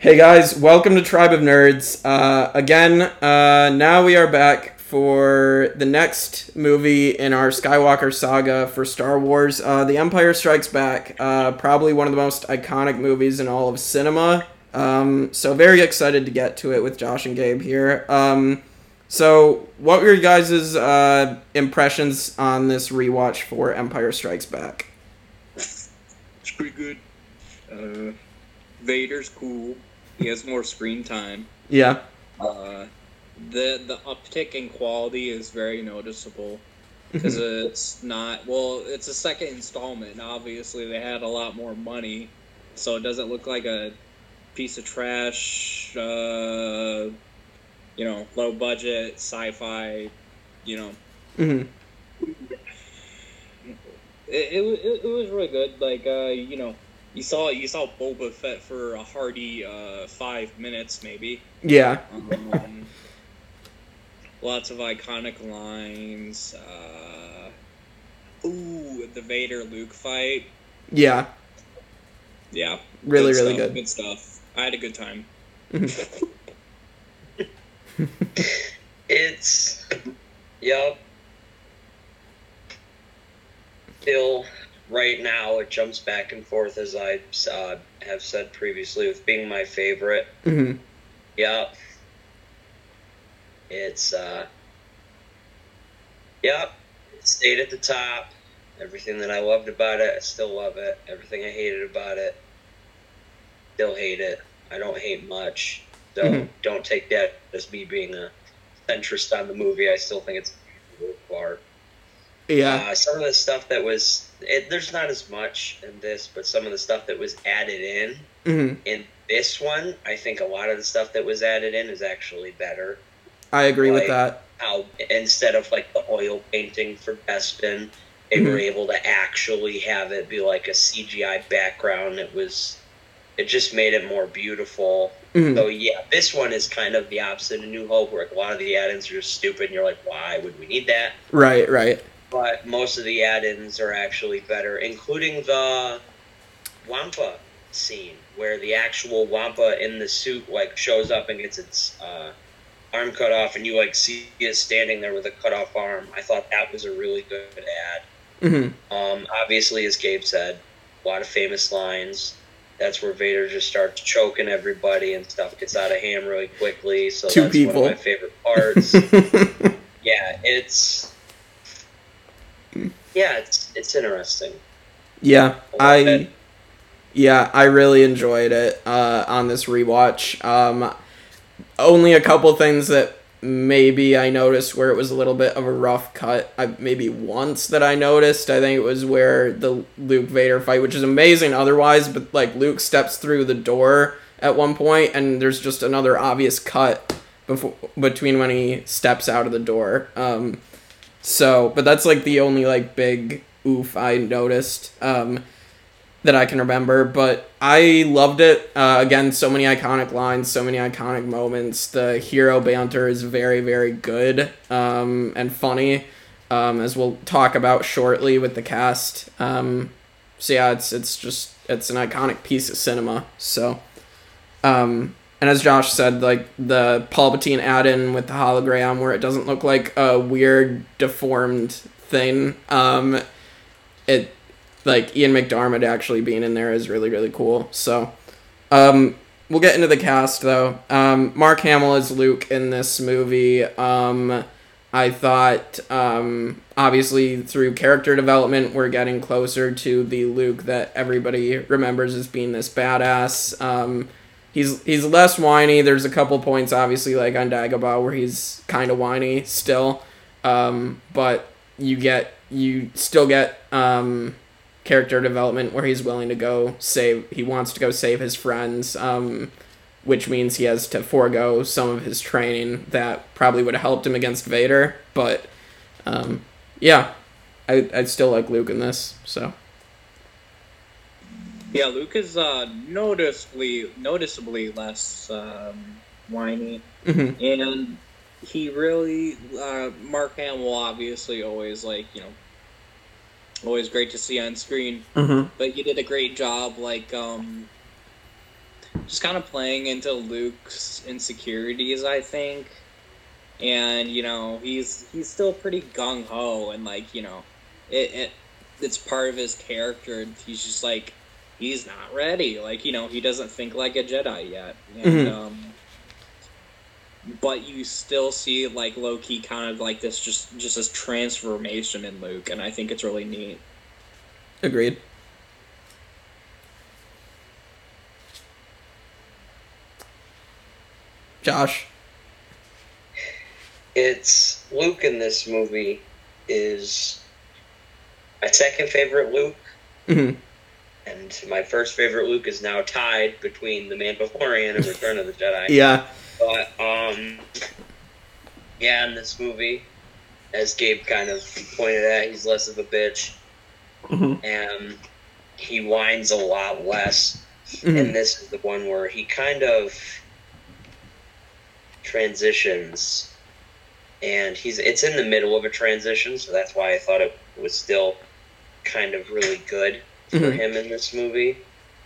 Hey guys, welcome to Tribe of Nerds. Uh, again, uh, now we are back for the next movie in our Skywalker saga for Star Wars. Uh, the Empire Strikes Back, uh, probably one of the most iconic movies in all of cinema. Um, so very excited to get to it with Josh and Gabe here. Um, so, what were your guys' uh, impressions on this rewatch for Empire Strikes Back? It's pretty good. Uh, Vader's cool. He has more screen time. Yeah. Uh, the the uptick in quality is very noticeable because it's not well. It's a second installment. Obviously, they had a lot more money, so it doesn't look like a piece of trash. Uh, you know, low budget sci-fi. You know, hmm it, it, it, it was really good. Like uh, you know, you saw you saw Boba Fett for a hearty uh, five minutes maybe. Yeah. Um, lots of iconic lines. Uh, ooh, the Vader Luke fight. Yeah. Yeah, Really, good really stuff, good. Good stuff. I had a good time. It's, yep. Still, right now, it jumps back and forth as I uh, have said previously with being my favorite. hmm Yep. It's, uh, yep. It stayed at the top. Everything that I loved about it, I still love it. Everything I hated about it, still hate it. I don't hate much. So Mhm. don't take that as me being a centrist on the movie. I still think it's a work. Yeah. Uh, some of the stuff that was, it, there's not as much in this, but some of the stuff that was added in, hmm in this one, I think a lot of the stuff that was added in is actually better. I agree with that. How instead of like the oil painting for Bespin, they were able to actually have it be like a CGI background. It was, it just made it more beautiful. Mhm. So yeah, this one is kind of the opposite of New Hope, where a lot of the add-ins are just stupid, and you're like, why would we need that? Right, right. But most of the add-ins are actually better, including the Wampa scene where the actual Wampa in the suit like shows up and gets its uh, arm cut off, and you like see it standing there with a cut off arm. I thought that was a really good ad. hmm Um, obviously, as Gabe said, a lot of famous lines. That's where Vader just starts choking everybody and stuff gets out of hand really quickly. So Two that's people. one of my favorite parts. yeah, it's yeah, it's it's interesting. yeah, I I yeah, I really enjoyed it uh, on this rewatch. Um, only a couple things that maybe I noticed where it was a little bit of a rough cut. I, maybe once that I noticed. I think it was where the Luke Vader fight, which is amazing otherwise, but like Luke steps through the door at one point, and there's just another obvious cut before between when he steps out of the door. Um, so, but that's like the only like big oof I noticed. Um, that I can remember, but I loved it. Uh, again, so many iconic lines, so many iconic moments. The hero banter is very, very good um, and funny, um, as we'll talk about shortly with the cast. Um, so yeah, it's it's just it's an iconic piece of cinema. So, um, and as Josh said, like the Paul Palpatine add-in with the hologram, where it doesn't look like a weird deformed thing. Um, it like Ian McDiarmid actually being in there is really really cool. So, um, we'll get into the cast though. Um, Mark Hamill is Luke in this movie. Um, I thought um, obviously through character development we're getting closer to the Luke that everybody remembers as being this badass. Um, he's he's less whiny. There's a couple points obviously like on Dagobah where he's kind of whiny still, um, but you get you still get um, character development where he's willing to go save. He wants to go save his friends. Um, which means he has to forego some of his training that probably would have helped him against Vader. But um, yeah, I I still like Luke in this. So Yeah, Luke is uh, noticeably noticeably less um, whiny, mhm. and he really uh, Mark Hamill obviously always like you know always great to see on screen, Mhm. but he did a great job like um just kind of playing into Luke's insecurities, I think. And you know, he's he's still pretty gung ho, and like you know, it, it it's part of his character. He's just like he's not ready. Like you know, he doesn't think like a Jedi yet, and Mhm. um, but you still see like low key kind of like this just just this transformation in Luke, and I think it's really neat. Agreed. Josh. It's Luke in this movie is my second favorite Luke, Mhm. And my first favorite Luke is now tied between The Mandalorian and Return of the Jedi. Yeah. But um, yeah, in this movie, as Gabe kind of pointed out, he's less of a bitch, Mhm. and he whines a lot less. Mhm. And this is the one where he kind of transitions, and he's it's in the middle of a transition, so that's why I thought it was still kind of really good for Mhm. him in this movie.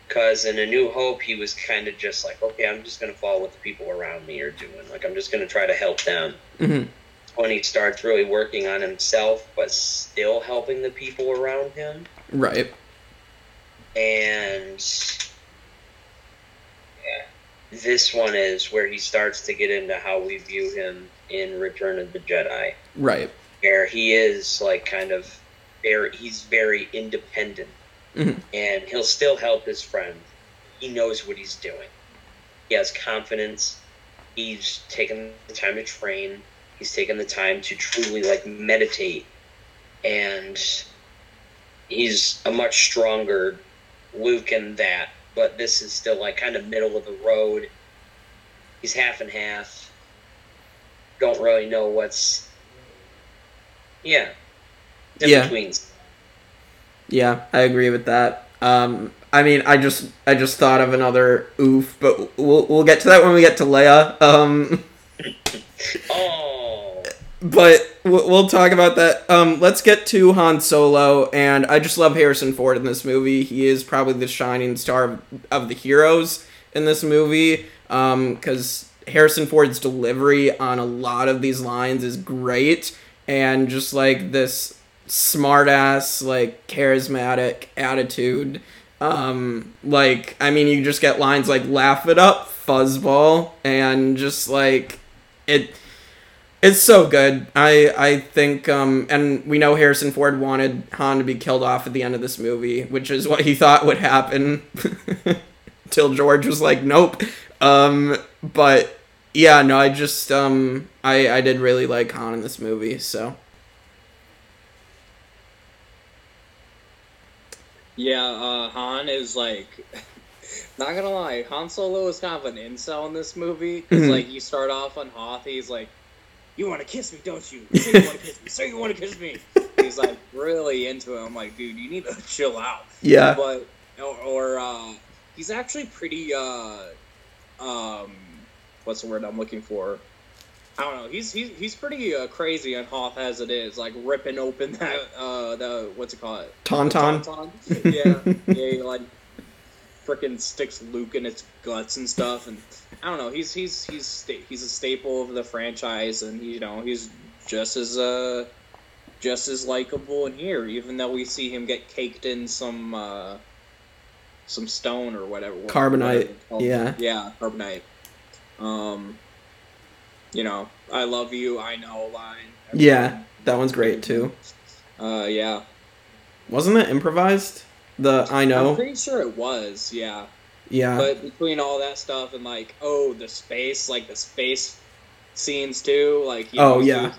Because in A New Hope, he was kind of just like, okay, I'm just going to follow what the people around me are doing. Like, I'm just going to try to help them. Mhm. When he starts really working on himself, but still helping the people around him. Right. And yeah, this one is where he starts to get into how we view him in Return of the Jedi, Right. where he is like kind of very, he's very independent, Mhm. and he'll still help his friend. He knows what he's doing. He has confidence. He's taken the time to train. He's taken the time to truly like meditate, and he's a much stronger Luke in that, but this is still like kind of middle of the road. He's half and half. Don't really know what's. Yeah. In Yeah. between. Yeah, I agree with that. Um, I mean, I just I just thought of another oof, but we'll we'll get to that when we get to Leia. Um, Oh. but we'll, talk about that. Um, let's get to Han Solo, and I just love Harrison Ford in this movie. He is probably the shining star of, the heroes in this movie. Um, because Harrison Ford's delivery on a lot of these lines is great, and just like this smartass, like charismatic attitude. Um, like I mean, you just get lines like "laugh it up, fuzzball," and just like it. It's so good. I I think um and we know Harrison Ford wanted Han to be killed off at the end of this movie, which is what he thought would happen. Till George was like, "Nope." Um but yeah, no, I just um I I did really like Han in this movie, so Yeah, uh, Han is like, not gonna lie, Han Solo is kind of an incel in this movie. Because, Mhm. like, you start off on Hoth, he's like, You wanna kiss me, don't you? Say you wanna kiss me, say you wanna kiss me. He's like, really into it. I'm like, dude, you need to chill out. yeah. But, or, or uh, he's actually pretty, uh, um, what's the word I'm looking for? I don't know. He's he's he's pretty uh, crazy on Hoth as it is, like ripping open that uh the what's it called? Tauntaun. Tauntaun? yeah, yeah, he, like freaking sticks Luke in its guts and stuff, and I don't know. He's he's he's sta- he's a staple of the franchise, and you know he's just as uh just as likable in here, even though we see him get caked in some uh some stone or whatever. Carbonite, whatever it's called. yeah. yeah, carbonite. Um, you know, I love you. I know line. Yeah, that one's great too. Uh, yeah. Wasn't it improvised? The I I'm know. pretty sure it was. Yeah. Yeah. But between all that stuff and like, oh, the space, like the space scenes too, like you Oh, yeah. doing,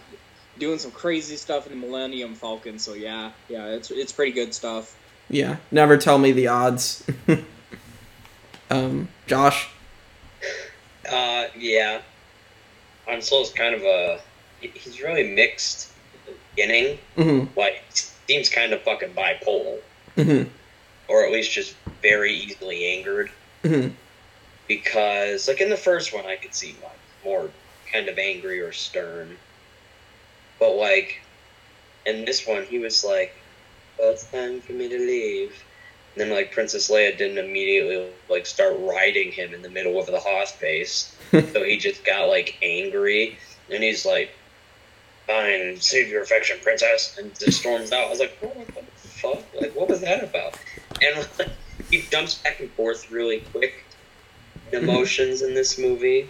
doing some crazy stuff in the Millennium Falcon. So yeah, yeah, it's it's pretty good stuff. Yeah. Never tell me the odds. um, Josh. Uh, yeah. Han Solo's kind of a he's really mixed beginning. Mm-hmm. Like, seems kind of fucking bipolar. Mm-hmm. Or at least just very easily angered. Mm-hmm. Because, like, in the first one, I could see, like, more kind of angry or stern. But, like, in this one, he was like, well, it's time for me to leave. Then like Princess Leia didn't immediately like start riding him in the middle of the hoth space. so he just got like angry and he's like, Fine, save your affection, princess and just storms out. I was like, What the fuck? Like what was that about? And like, he jumps back and forth really quick emotions in this movie.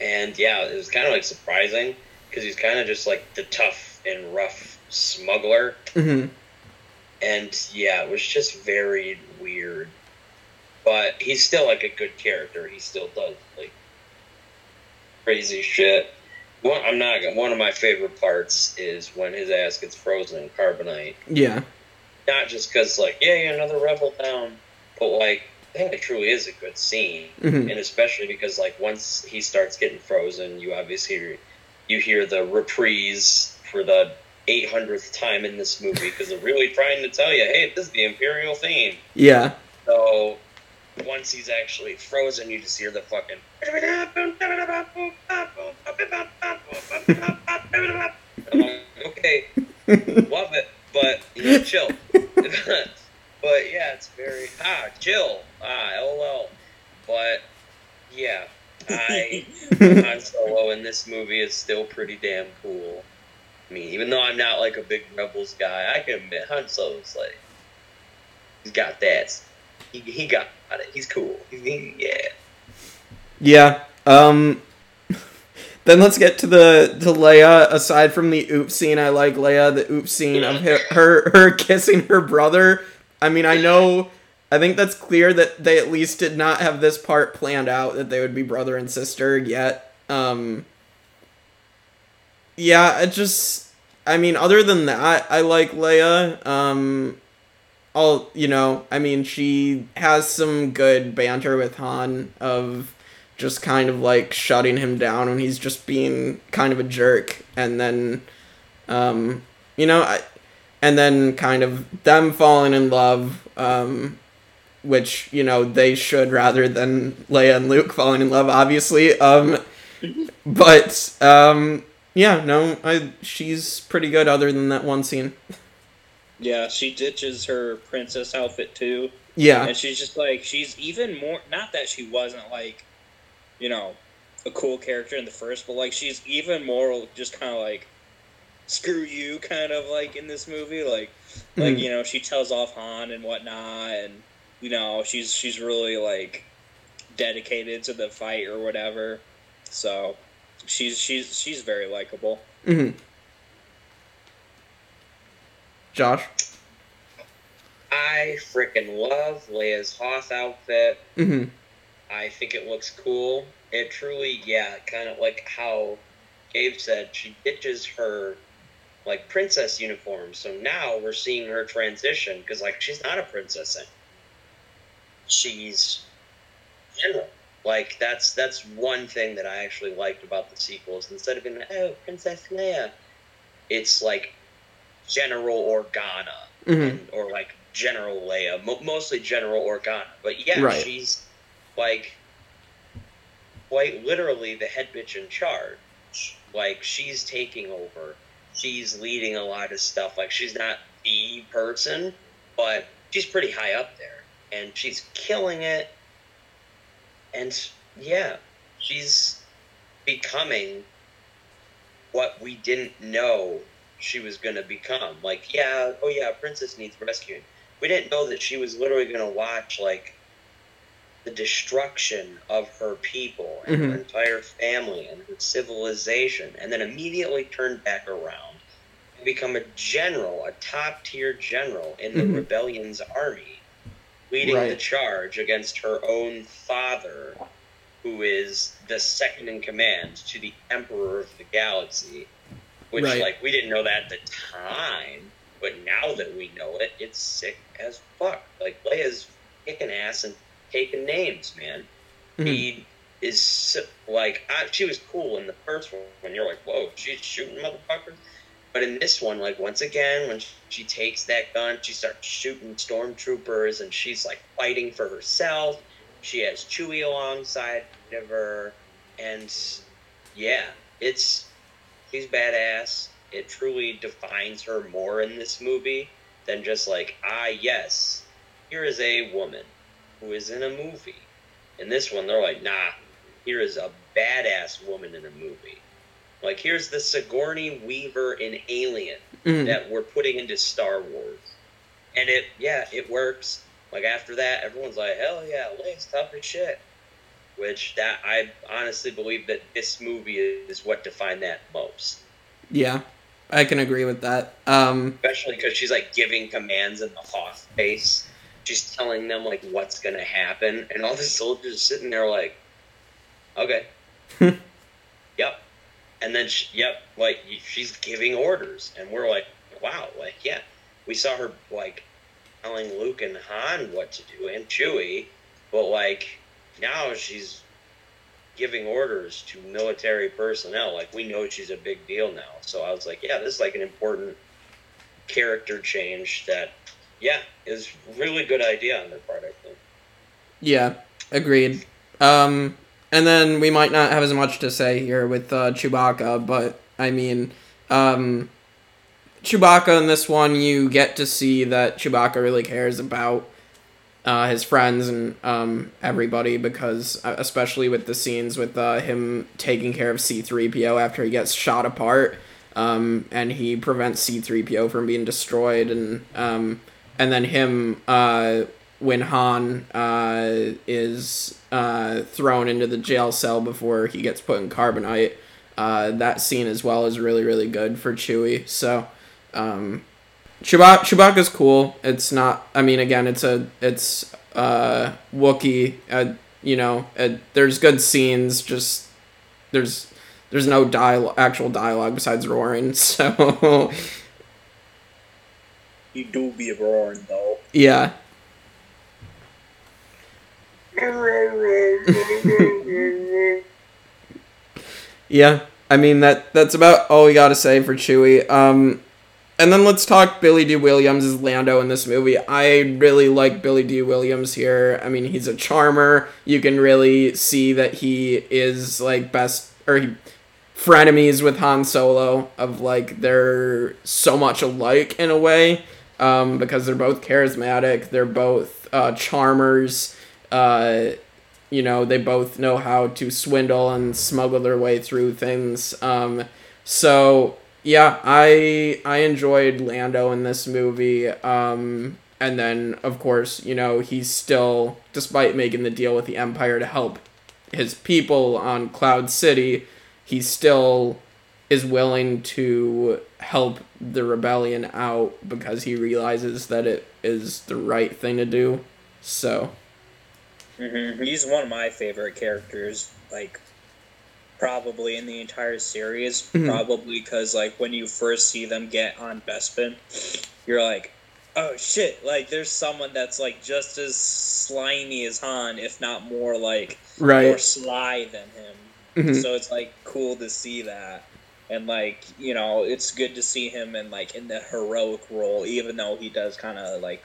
And yeah, it was kind of like surprising because he's kind of just like the tough and rough smuggler. hmm And yeah, it was just very weird. But he's still like a good character. He still does like crazy shit. One, I'm not. One of my favorite parts is when his ass gets frozen in carbonite. Yeah. Not just because like yeah, yeah, another rebel down, but like I think it truly is a good scene, hmm and especially because like once he starts getting frozen, you obviously you hear the reprise for the 800th time in this movie because they're really trying to tell you, hey, this is the Imperial theme. Yeah. So once he's actually frozen, you just hear the fucking. I'm like, okay, love it, but you know, chill. but yeah, it's very ah chill ah lol. But yeah, I Han Solo in this movie is still pretty damn cool. I mean, even though I'm not like a big Rebels guy, I can admit Han Solo's like he's got that. He, he got it. He's cool. He, yeah. Yeah. Um. Then let's get to the to Leia. Aside from the oop scene, I like Leia. The oop scene of her her, her kissing her brother. I mean, I know. I think that's clear that they at least did not have this part planned out that they would be brother and sister yet. Um. Yeah, it just. I mean, other than that, I like Leia. Um. All you know, I mean, she has some good banter with Han of just kind of like shutting him down when he's just being kind of a jerk and then um you know I, and then kind of them falling in love um which you know they should rather than Leia and Luke falling in love obviously um but um yeah no I she's pretty good other than that one scene Yeah, she ditches her princess outfit too. yeah And she's just like she's even more not that she wasn't like, you know, a cool character in the first, but like she's even more just kind of like screw you kind of like in this movie like like Mhm. you know she tells off Han and whatnot and you know she's she's really like dedicated to the fight or whatever so she's she's she's very likable hmm Josh I freaking love Leia's Hoth outfit. hmm I think it looks cool. It truly, yeah, kind of like how Gabe said, she ditches her like princess uniform. So now we're seeing her transition because like she's not a princess anymore. She's general. Like that's that's one thing that I actually liked about the sequels. Instead of being like, oh Princess Leia, it's like General Organa hmm and, or like General Leia, mo- mostly General Organa. But yeah, Right. she's like quite literally the head bitch in charge. Like she's taking over. She's leading a lot of stuff. Like she's not the person, but she's pretty high up there, and she's killing it. And yeah, she's becoming what we didn't know she was going to become. Like, yeah, oh yeah, Princess needs rescuing. We didn't know that she was literally going to watch, like, the destruction of her people and her Mhm. entire family and her civilization, and then immediately turn back around and become a general, a top tier general in the Mhm. rebellion's army, leading the charge against her own father, who is the second in command to the Emperor of the Galaxy. Which, Right. like, we didn't know that at the time, but now that we know it, it's sick as fuck. Like, Leia's kicking ass and taking names, man. Mhm. He is like, I, she was cool in the first one when you're like, whoa, she's shooting motherfuckers. But in this one, like, once again, when she takes that gun, she starts shooting stormtroopers and she's like fighting for herself. She has Chewie alongside of her. And yeah, it's, she's badass. It truly defines her more in this movie than just like, ah, yes, here is a woman who is in a movie. In this one, they're like, nah, here is a badass woman in a movie. Like, here's the Sigourney Weaver in Alien Mhm. that we're putting into Star Wars. And it, yeah, it works. Like, after that, everyone's like, hell yeah, Leia's tough as shit. Which, that, I honestly believe that this movie is what defined that most. Yeah, I can agree with that. Um, especially because she's like giving commands in the Hoth base. She's telling them like what's gonna happen, and all the soldiers sitting there like, okay, yep. And then she, yep, like she's giving orders, and we're like, wow, like yeah, we saw her like telling Luke and Han what to do and Chewie, but like now she's giving orders to military personnel. Like we know she's a big deal now. So I was like, yeah, this is like an important character change that, yeah, is really good idea on their part. I think. yeah, agreed. Um, and then we might not have as much to say here with uh, Chewbacca, but I mean, um, Chewbacca in this one, you get to see that Chewbacca really cares about uh, his friends and um, everybody because, uh, especially with the scenes with uh, him taking care of C3PO after he gets shot apart, um, and he prevents C3PO from being destroyed, and um, and then him uh, when Han uh, is uh, thrown into the jail cell before he gets put in carbonite. Uh, that scene as well is really really good for Chewie. So. Um, Chewbacca Chewbacca's cool. It's not. I mean, again, it's a it's uh Wookiee. Uh, you know, uh, there's good scenes. Just there's there's no dialogue, actual dialogue besides roaring. So You do be roaring though. yeah, yeah. I mean that that's about all we got to say for Chewie. Um, and then let's talk Billy Dee Williams as Lando in this movie. I really like Billy Dee Williams here. I mean, he's a charmer. You can really see that he is like best or he frenemies with Han Solo of like they're so much alike in a way um, because they're both charismatic. They're both uh, charmers. Uh, you know, they both know how to swindle and smuggle their way through things. Um, so yeah, I I enjoyed Lando in this movie. Um, and then of course, you know, he's still, despite making the deal with the Empire to help his people on Cloud City, he still is willing to help the rebellion out because he realizes that it is the right thing to do. So hmm He's one of my favorite characters, like probably in the entire series. Mhm. Probably because like when you first see them get on Bespin, you're like, oh shit! Like there's someone that's like just as slimy as Han, if not more like more right, sly than him. Mhm. So it's like cool to see that. And like, you know, it's good to see him in like in the heroic role, even though he does kinda like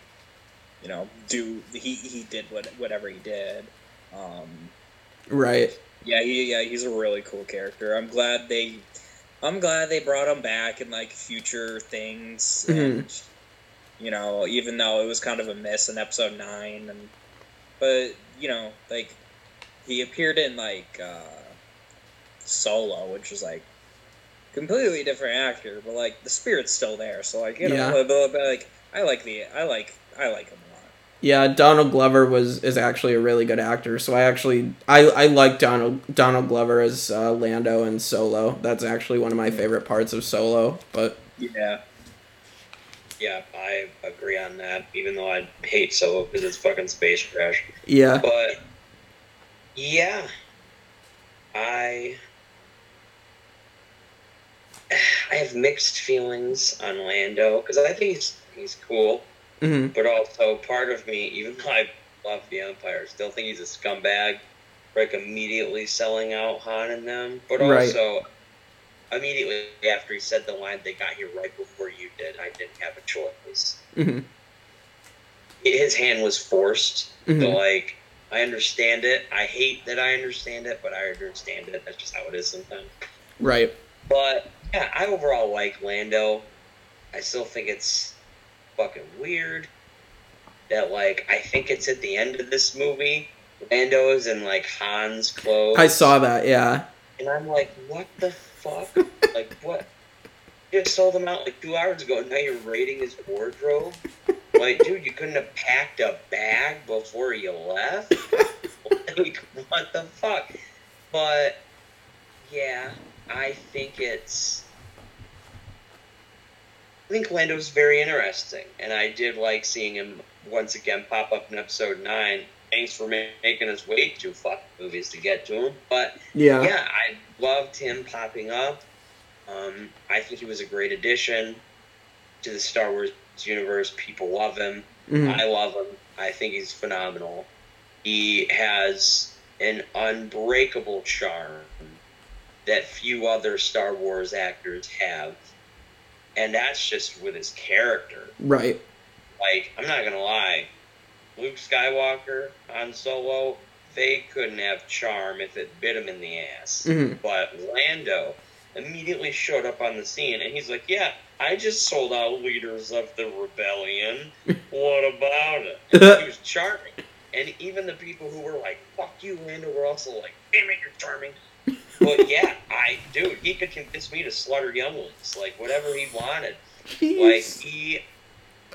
you know, do he he did what whatever he did. Um right, yeah, he yeah, he's a really cool character. I'm glad they I'm glad they brought him back in like future things and you know, even though it was kind of a miss in episode 9 and but, you know, like he appeared in like uh Solo, which was like completely different actor, but like the spirit's still there. So like, you know, Yeah. but, but, like I like the I like I like him. Yeah, Donald Glover was is actually a really good actor. So I actually I I like Donald Donald Glover as uh, Lando and Solo. That's actually one of my favorite parts of Solo. But Yeah. Yeah, I agree on that. Even though I hate Solo because it's fucking space trash. yeah, But yeah, I I have mixed feelings on Lando because I think he's he's cool, hmm but also part of me, even though I love the Empire, still think he's a scumbag, like immediately selling out Han and them. But Right. also immediately after he said the line, "They got here right before you did. I didn't have a choice." hmm His hand was forced. Hmm like, I understand it. I hate that I understand it, but I understand it. That's just how it is sometimes. right, But yeah, I overall like Lando. I still think it's fucking weird that like I think it's at the end of this movie. Lando's in like Han's clothes. I saw that. Yeah. and I'm like, what the fuck? like what? You just sold him out like two hours ago. And now you're raiding his wardrobe. Like, dude, you couldn't have packed a bag before you left. like, what the fuck? But yeah, I think it's. I think Lando's very interesting, and I did like seeing him once again pop up in episode nine. Thanks for ma- making us wait two fuck movies to get to him, but Yeah. yeah, I loved him popping up. Um, I think he was a great addition to the Star Wars universe. People love him. Mhm. I love him. I think he's phenomenal. He has an unbreakable charm that few other Star Wars actors have. And that's just with his character. Right. Like, I'm not gonna lie, Luke Skywalker, Han Solo, they couldn't have charm if it bit him in the ass. hmm But Lando immediately showed up on the scene and he's like, Yeah, I just sold out leaders of the rebellion. What about it? He was charming. And even the people who were like, Fuck you, Lando, were also like, Damn it, you're charming. But yeah, I dude, he could convince me to slaughter younglings, like whatever he wanted. Like he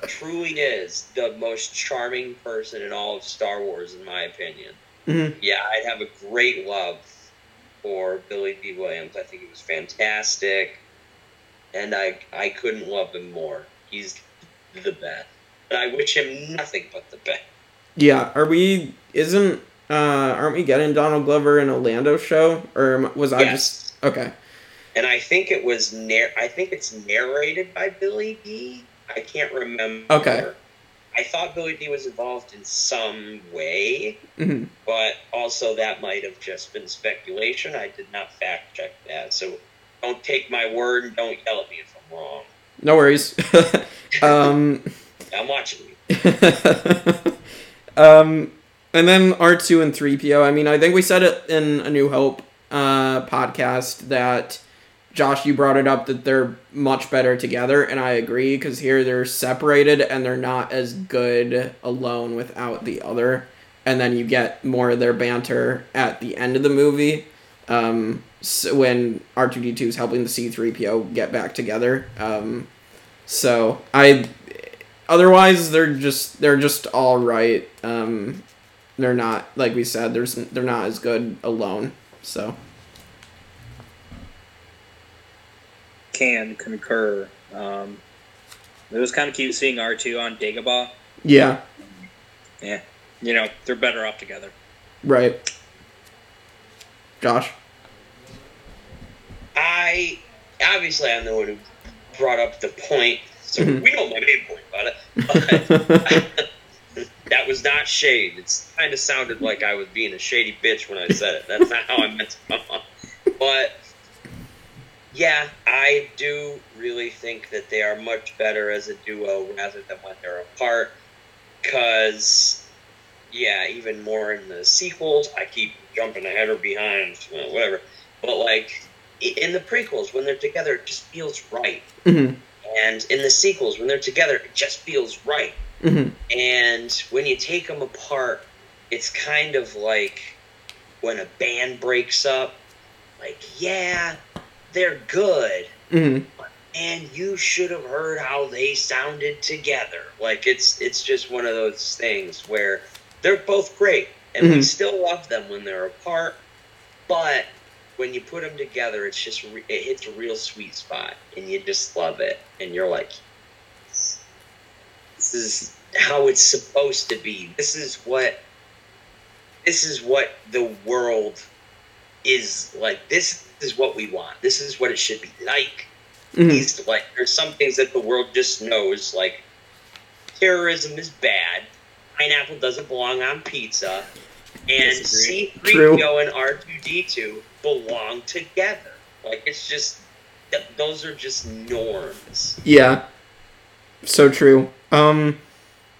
truly is the most charming person in all of Star Wars, in my opinion. Mhm. Yeah, I'd have a great love for Billy Dee Williams. I think he was fantastic, and I I couldn't love him more. He's the best, and I wish him nothing but the best. Yeah. Are we? Isn't? Uh, aren't we getting Donald Glover in a Lando show? Or was I just okay? and I think it was nar- I think it's narrated by Billy Dee. I can't remember. Okay. I thought Billy Dee was involved in some way. hmm but also that might have just been speculation. I did not fact check that, so don't take my word and don't yell at me if I'm wrong. No worries. um. I'm watching you. um, and then R two and three PO. I mean, I think we said it in a New Hope uh, podcast that Josh, you brought it up that they're much better together, and I agree because here they're separated and they're not as good alone without the other. And then you get more of their banter at the end of the movie um, so when R two D two is helping the C three PO get back together. Um, so I otherwise they're just they're just all right. Um, they're not like we said. There's they're not as good alone. So Can concur. Um, it was kind of cute seeing R two on Dagobah. yeah, Yeah, you know they're better off together. right. Josh. I obviously I'm the one who brought up the point, so Mhm. we know my main point about it. But that was not shade. It's kind of sounded like I was being a shady bitch when I said it. That's not how I meant to come off. But yeah, I do really think that they are much better as a duo rather than when they're apart. Because, yeah, even more in the sequels, I keep jumping ahead or behind, whatever. But, like, in the prequels, when they're together, it just feels right. hmm And in the sequels, when they're together, it just feels right. Hmm And when you take them apart, it's kind of like when a band breaks up. Like, yeah, they're good, hmm and you should have heard how they sounded together. Like, it's it's just one of those things where they're both great, and we Mhm. still love them when they're apart. But when you put them together, it's just it hits a real sweet spot, and you just love it, and you're like, this is how it's supposed to be. This is what this is what the world is like. This is what we want. This is what it should be like. hmm These like there's some things that the world just knows like terrorism is bad. Pineapple doesn't belong on pizza. And C3PO and R2D2 belong together. Like it's just th- those are just norms. Yeah. So true. Um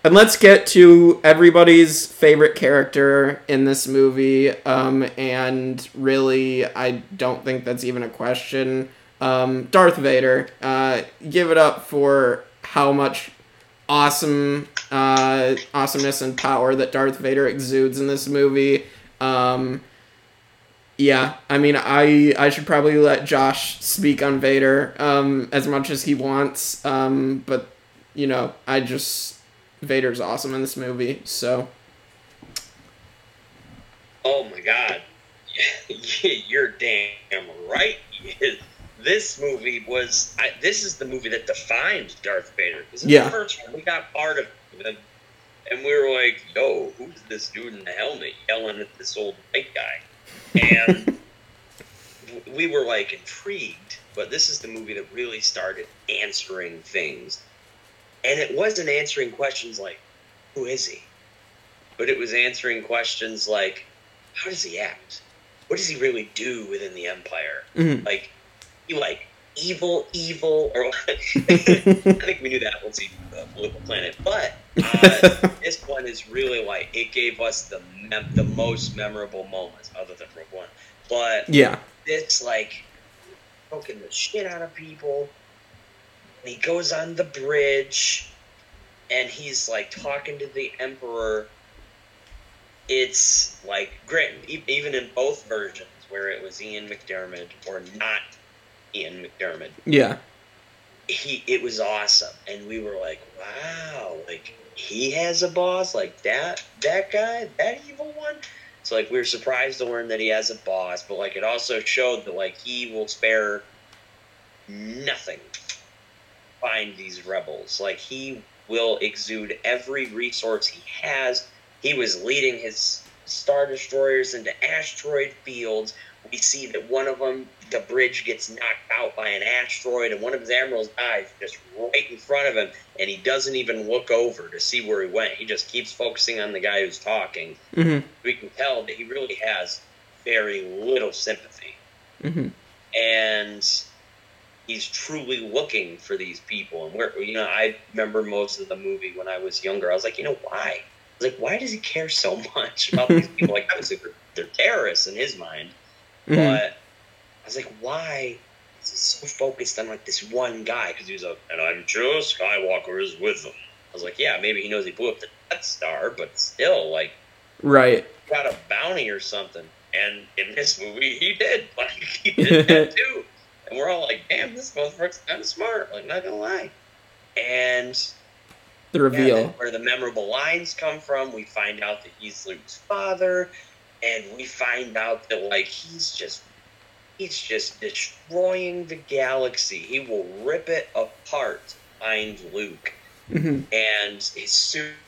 and let's get to everybody's favorite character in this movie. Um and really I don't think that's even a question. Um Darth Vader. Uh give it up for how much awesome uh, awesomeness and power that Darth Vader exudes in this movie. Um, yeah, I mean, I I should probably let Josh speak on Vader um, as much as he wants, um, but you know, I just Vader's awesome in this movie, so. Oh my god, you're damn right. This movie was. I, this is the movie that defined Darth Vader. This is Yeah. the first one we got part of him, and we were like, "Yo, who's this dude in the helmet yelling at this old white guy?" And we were like intrigued. But this is the movie that really started answering things, and it wasn't answering questions like, "Who is he?" But it was answering questions like, "How does he act? What does he really do within the Empire?" mhm. like you like evil, evil, or I think we knew that once he uh, blew up a planet. But uh, this one is really like it gave us the mem- the most memorable moments, other than Rogue One. But yeah. it's like poking the shit out of people. And he goes on the bridge, and he's like talking to the Emperor. It's like great, even in both versions, where it was Ian McDiarmid or not Ian McDiarmid Yeah. he it was awesome and we were like wow like he has a boss like that that guy that evil one so like we were surprised to learn that he has a boss but like it also showed that like he will spare nothing find these rebels. Like he will exude every resource he has. He was leading his star destroyers into asteroid fields. We see that one of them, the bridge gets knocked out by an asteroid, and one of his admirals dies just right in front of him, and he doesn't even look over to see where he went. He just keeps focusing on the guy who's talking. hmm We can tell that he really has very little sympathy, hmm and he's truly looking for these people. And where you know, I remember most of the movie when I was younger. I was like, you know, why? Like, why does he care so much about these people? Like, obviously, they're, they're terrorists in his mind. hmm But I was like, why is he so focused on like this one guy? Because he was like, and I'm sure Skywalker is with him. I was like, yeah, maybe he knows he blew up the Death Star, but still, like, Right. got a bounty or something. And in this movie, he did. Like, he did that too. And we're all like, damn, this motherfucker's kind of smart. Like, not gonna lie. And The reveal. then where the memorable lines come from. We find out that he's Luke's father, and we find out that like he's just he's just destroying the galaxy. He will rip it apart. Find Luke, hmm and his suit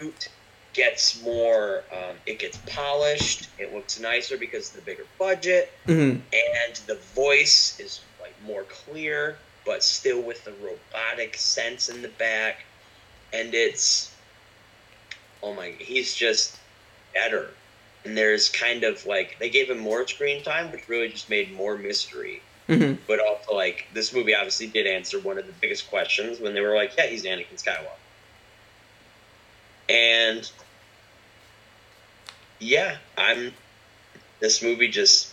gets more. Um, it gets polished. It looks nicer because of the bigger budget hmm and the voice is more clear but still with the robotic sense in the back. And it's oh my he's just better. And there's kind of like they gave him more screen time which really just made more mystery. Hmm but also like this movie obviously did answer one of the biggest questions when they were like yeah he's anakin skywalker. And yeah i'm this movie just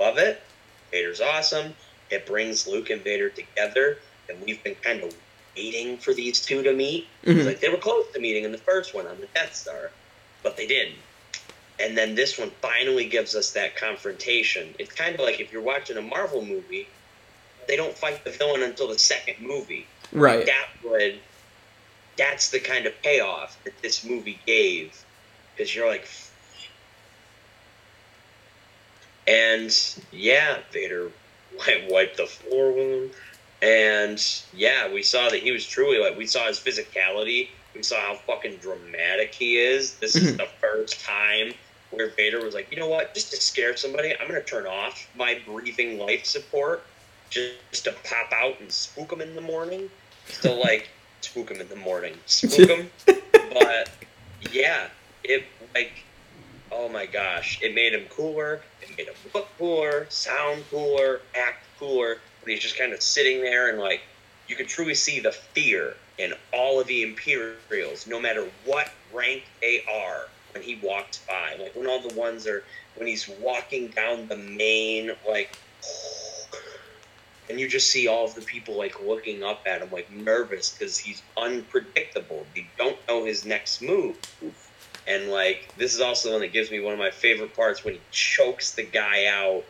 love it. Vader's awesome it brings luke and vader together and we've been kind of waiting for these two to meet. Hmm like they were close to meeting in the first one on the death star but they didn't. And then this one finally gives us that confrontation. It's kind of like if you're watching a marvel movie they don't fight the villain until the second movie. Right. that would that's the kind of payoff that this movie gave because you're like and yeah vader wi- wiped the floor with him and yeah we saw that he was truly like we saw his physicality we saw how fucking dramatic he is this is Mhm. the first time where vader was like you know what just to scare somebody i'm gonna turn off my breathing life support just to pop out and spook him in the morning. Still like spook him in the morning, spook him. but yeah, it like oh my gosh, it made him cooler. It made him look cooler, sound cooler, act cooler. When he's just kind of sitting there and like you could truly see the fear in all of the Imperials, no matter what rank they are. When he walked by, like when all the ones are when he's walking down the main like and you just see all of the people like looking up at him like nervous because he's unpredictable. They don't know his next move. And like this is also the one that gives me one of my favorite parts when he chokes the guy out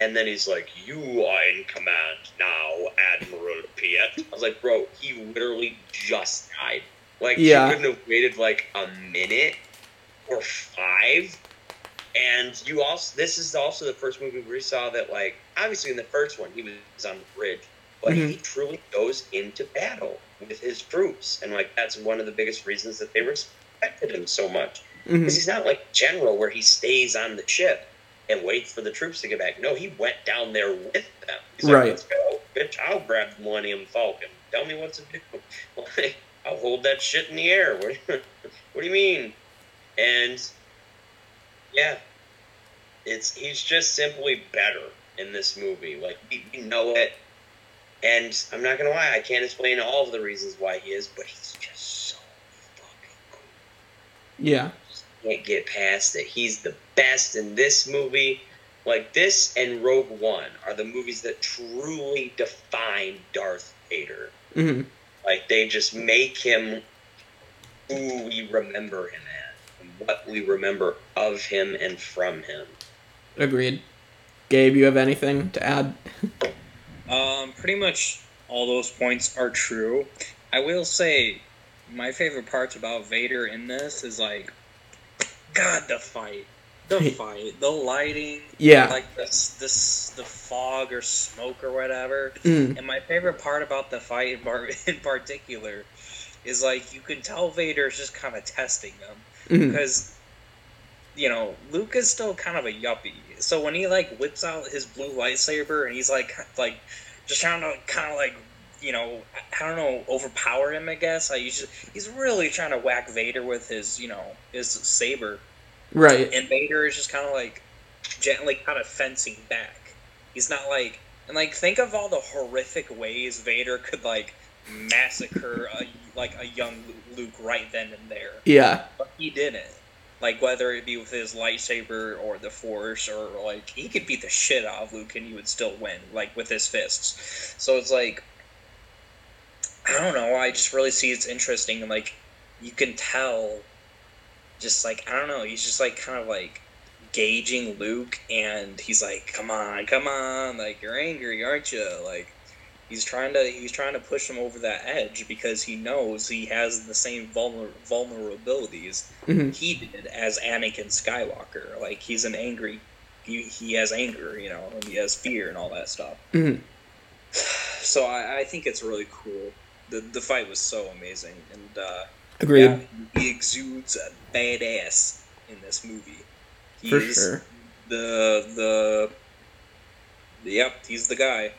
and then he's like, You are in command now, Admiral Piet. I was like, Bro, he literally just died. Like, Yeah. you couldn't have waited like a minute or five. And you also, this is also the first movie we saw that, like, obviously in the first one, he was on the bridge, but he mm-hmm. truly goes into battle with his troops. And, like, that's one of the biggest reasons that they respected him so much. Mm-hmm. Because he's not like General where he stays on the ship and waits for the troops to get back. No, he went down there with them. He's like, Right. let's go. Bitch, I'll grab the Millennium Falcon. Tell me what to do. Like, I'll hold that shit in the air. What, what do you mean? And yeah, it's he's just simply better in this movie. Like we, we know it, and I'm not gonna lie, I can't explain all of the reasons why he is, but he's just so fucking cool Yeah. can't get past it. He's the best in this movie. Like this and Rogue One are the movies that truly define Darth Vader. hmm Like they just make him who we remember him as, and what we remember of him and from him. Agreed. Gabe, you have anything to add? Um, pretty much all those points are true. I will say, my favorite parts about Vader in this is like, God, the fight, the fight, the lighting, Yeah. like this, this, the fog or smoke or whatever. Mm. And my favorite part about the fight in, par- in particular is like you can tell Vader's just kind of testing them Mhm. because you know Luke is still kind of a yuppie. So when he like whips out his blue lightsaber and he's like like just trying to kind of like you know I don't know overpower him I guess. Like he's he's really trying to whack Vader with his you know his saber, Right. and Vader is just kind of like gently kind of fencing back. He's not like and like think of all the horrific ways Vader could like massacre a, like a young Luke right then and there Yeah. but he didn't. Like whether it be with his lightsaber or the Force, or like he could beat the shit out of Luke and he would still win, like with his fists. So it's like I don't know. I just really see it's interesting, and like you can tell, just like I don't know. He's just like kind of like gauging Luke, and he's like, "Come on, come on! Like you're angry, aren't you?" Like he's trying to he's trying to push him over that edge because he knows he has the same vulner- vulnerabilities Mhm. he did as Anakin Skywalker. Like he's an angry, he, he has anger, you know, and he has fear and all that stuff. Mhm. So I, I think it's really cool. The the fight was so amazing, and uh, Agreed. yeah, he exudes a badass in this movie. For He's sure. The the yep, he's the guy.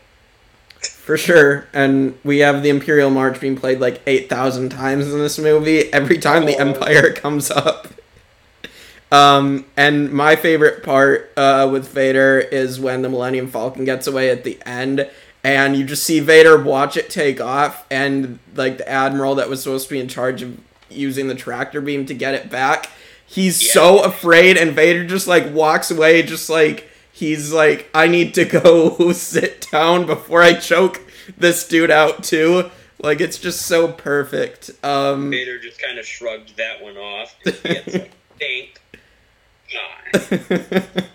For sure. And we have the Imperial March being played like 8,000 times in this movie every time the Oh. Empire comes up. Um, and my favorite part uh, with Vader is when the Millennium Falcon gets away at the end, and you just see Vader watch it take off, and like the admiral that was supposed to be in charge of using the tractor beam to get it back, he's Yeah. so afraid, and Vader just like walks away, just like he's like, I need to go sit down before I choke this dude out too. Like it's just so perfect. Um, Vader just kind of shrugged that one off. Like, thank God.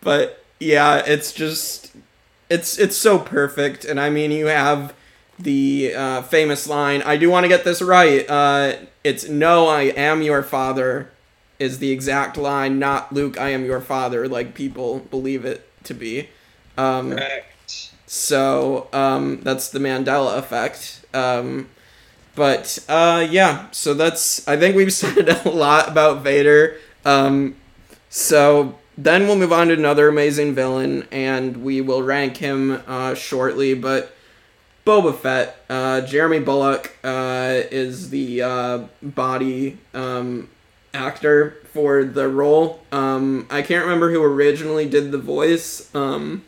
but yeah, it's just it's it's so perfect, and I mean you have the uh, famous line. I do want to get this right. Uh, it's "No, I am your father," is the exact line, not "Luke, I am your father," like people believe it to be. Um, Correct. so um, that's the Mandela effect. Um, but uh, yeah, so that's I think we've said a lot about Vader. Um, so then we'll move on to another amazing villain, and we will rank him uh, shortly. But Boba Fett, uh, Jeremy Bulloch uh, is the uh, body um, actor for the role. Um, I can't remember who originally did the voice. Um,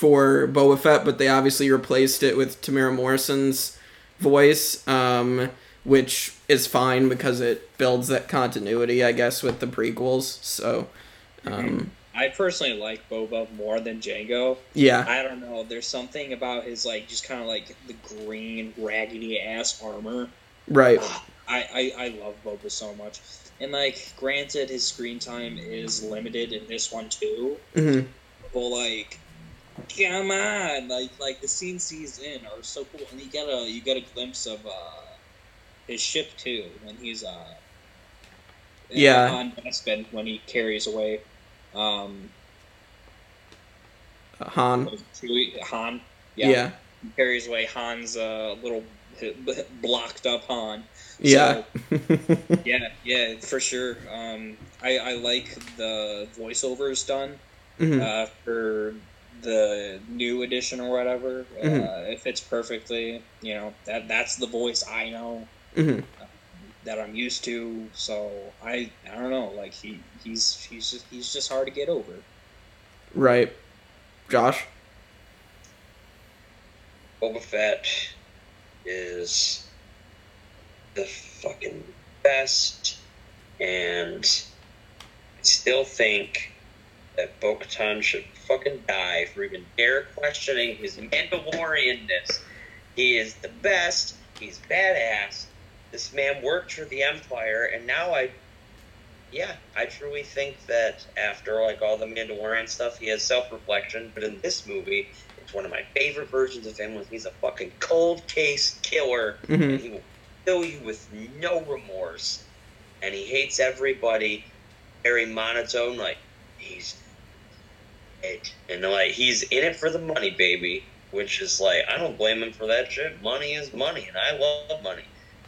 for Boba Fett, but they obviously replaced it with Temuera Morrison's voice, um, which is fine because it builds that continuity, I guess, with the prequels. So, um, I personally like Boba more than Jango. Yeah. I don't know. There's something about his like just kind of like the green raggedy ass armor. Right. I, I I love Boba so much. And like, granted, his screen time is limited in this one too. hmm But like, come on, like like the scenes he's in are so cool, and you get a you get a glimpse of uh, his ship too when he's uh Yeah. on Bespin when he carries away um Han. Han Yeah. he carries away Han's uh, little blocked up Han. Yeah. Yeah, yeah, for sure. Um, I I like the voiceovers done. Mhm. uh, for the new edition or whatever. Mhm. Uh, it fits perfectly. You know that that's the voice I know Mhm. that I'm used to. So I I don't know. Like he he's he's just he's just hard to get over. Right. Josh. Boba Fett is the fucking best, and I still think that Bo Katan should fucking die for even dare questioning his Mandalorianness. He is the best, he's badass. This man worked for the Empire, and now I. Yeah, I truly think that after like all the Mandalorian stuff, he has self-reflection. But in this movie, it's one of my favorite versions of him when he's a fucking cold case killer hmm and he will kill you with no remorse. And he hates everybody. Very monotone, like he's it. And like he's in it for the money, baby. Which is like I don't blame him for that shit. Money is money, and I love money.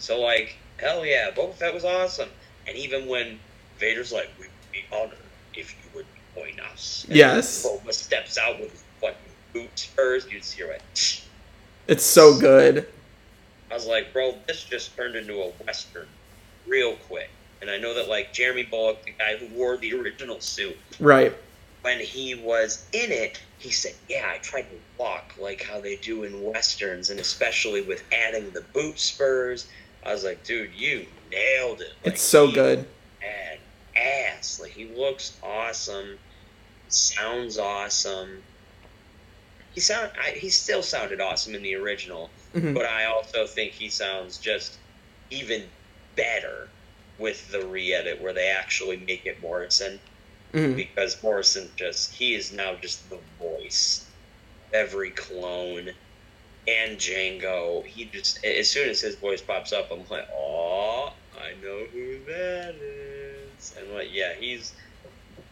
So like, hell yeah, Boba Fett was awesome. And even when Vader's like, "We would be honored if you would join us," and Yes. Boba steps out with his fucking boot spurs. You'd see her like. It's so good. I was like, bro, this just turned into a western real quick. And I know that like Jeremy Bulloch, the guy who wore the original suit, Right. when he was in it, he said, "Yeah, I tried to walk like how they do in westerns, and especially with adding the boot spurs." I was like, "Dude, you nailed it! Like, It's so good. And ass. Like he looks awesome, sounds awesome. He sound I, he still sounded awesome in the original, Mhm. but I also think he sounds just even better with the re-edit where they actually make it Morrison Mhm. because Morrison just he is now just the voice every clone and Jango. He just as soon as his voice pops up, I'm like, oh, I know who that is. And like, yeah, he's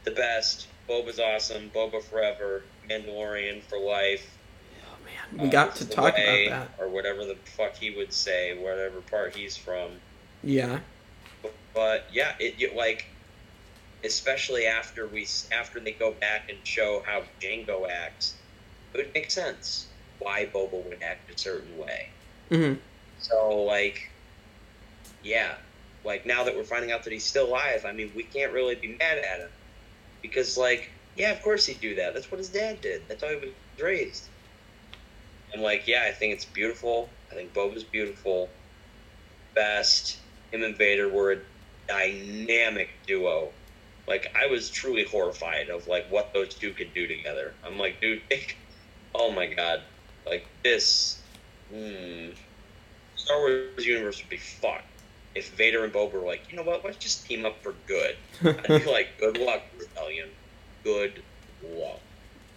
the best. Boba's awesome. Boba forever. Mandalorian for life. Oh man, we Uh, got this to talk way, about that. or whatever the fuck he would say, whatever part he's from. Yeah. But yeah, it you, like, especially after we after they go back and show how Jango acts, it would make sense why Boba would act a certain way. hmm So like, yeah, like now that we're finding out that he's still alive, I mean, we can't really be mad at him because like, yeah, of course he'd do that. That's what his dad did. That's how he was raised. And like, yeah, I think it's beautiful. I think Boba's beautiful. Best. Him and Vader were a dynamic duo. Like I was truly horrified of like what those two could do together. I'm like, dude, oh my god, like this. Hmm. Star Wars universe would be fucked if Vader and Boba were like, you know what? Let's just team up for good. I'd be like, good luck, Rebellion. Good luck.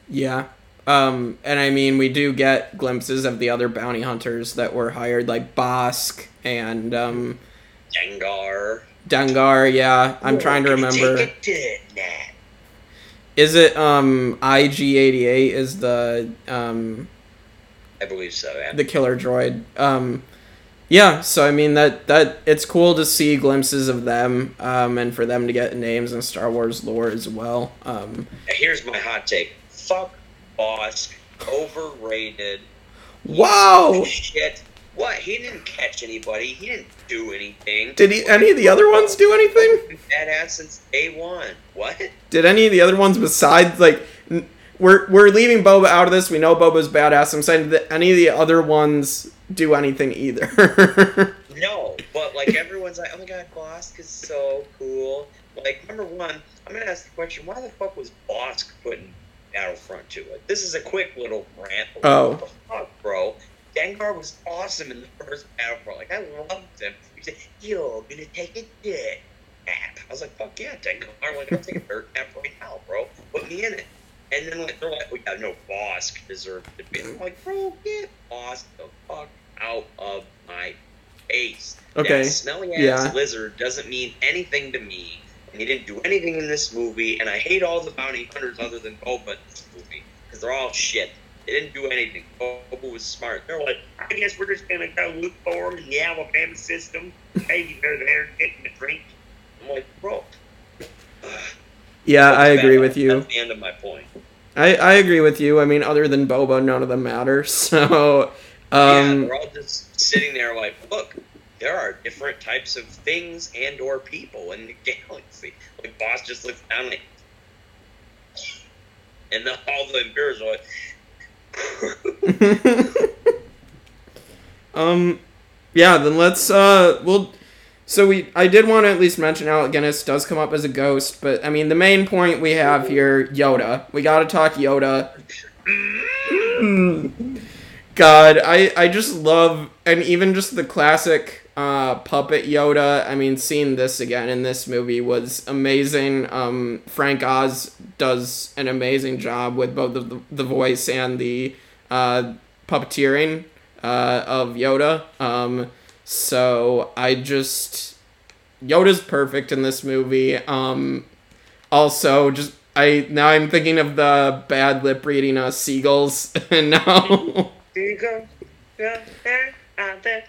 Yeah. Um, and I mean, we do get glimpses of the other bounty hunters that were hired, like Bossk and um, Dengar. Dengar. Yeah, I'm trying to remember. Is it to that. Is it um IG88 is the um I believe so. Yeah. the killer droid? Um, yeah. So I mean that that it's cool to see glimpses of them um and for them to get names in Star Wars lore as well. Um, Here's my hot take. Fuck Bossk. Overrated. wow. Shit. What? He didn't catch anybody. He didn't do anything. Did he, any of the other ones do anything? Badass since day one. What? Did any of the other ones besides like n- we're we're leaving Boba out of this? We know Boba's badass. I'm saying that any of the other ones do anything either. No, but like everyone's like, oh my god, Bossk is so cool. Like, number one, I'm gonna ask the question: Why the fuck was Bossk putting Battlefront to it? This is a quick little rant. Oh. what the fuck, bro. Dengar was awesome in the first Battlefront. Like, I loved him. He said, "You're gonna take a nap." I was like, "Fuck yeah, Dengar! Like, I'm taking a dirt nap right now, bro. Put me in it." And then like, they're like, "We got no Bossk deserved to be." I'm like, "Bro, get Bossk the fuck out of my face." Okay. That smelly ass Yeah. lizard doesn't mean anything to me. And he didn't do anything in this movie. And I hate all the bounty hunters other than Boba in this movie because they're all shit. They didn't do anything. Boba was smart. They're like, I guess we're just gonna go look for him in the Alabama system. Maybe they're there getting a drink. I'm like, bro. Yeah, I agree with you. That's the end of my point. I, I agree with you. I mean, other than Boba, none of them matter. So, yeah, um, they're all just sitting there like, look, there are different types of things and or people in the galaxy. Like boss just looks down like, and then all the Imperials are like, um, yeah. Then let's uh, we'll. So we, I did want to at least mention Alec Guinness does come up as a ghost, but I mean the main point we have here, Yoda. We got to talk Yoda. God, I I just love and even just the classic uh, puppet Yoda. I mean, seeing this again in this movie was amazing. Um, Frank Oz does an amazing job with both the the voice and the uh, puppeteering uh, of Yoda. Um, so I just Yoda's perfect in this movie. Um, also, just I now I'm thinking of the bad lip reading uh, seagulls, and now. Here you go. Yeah, there, out there.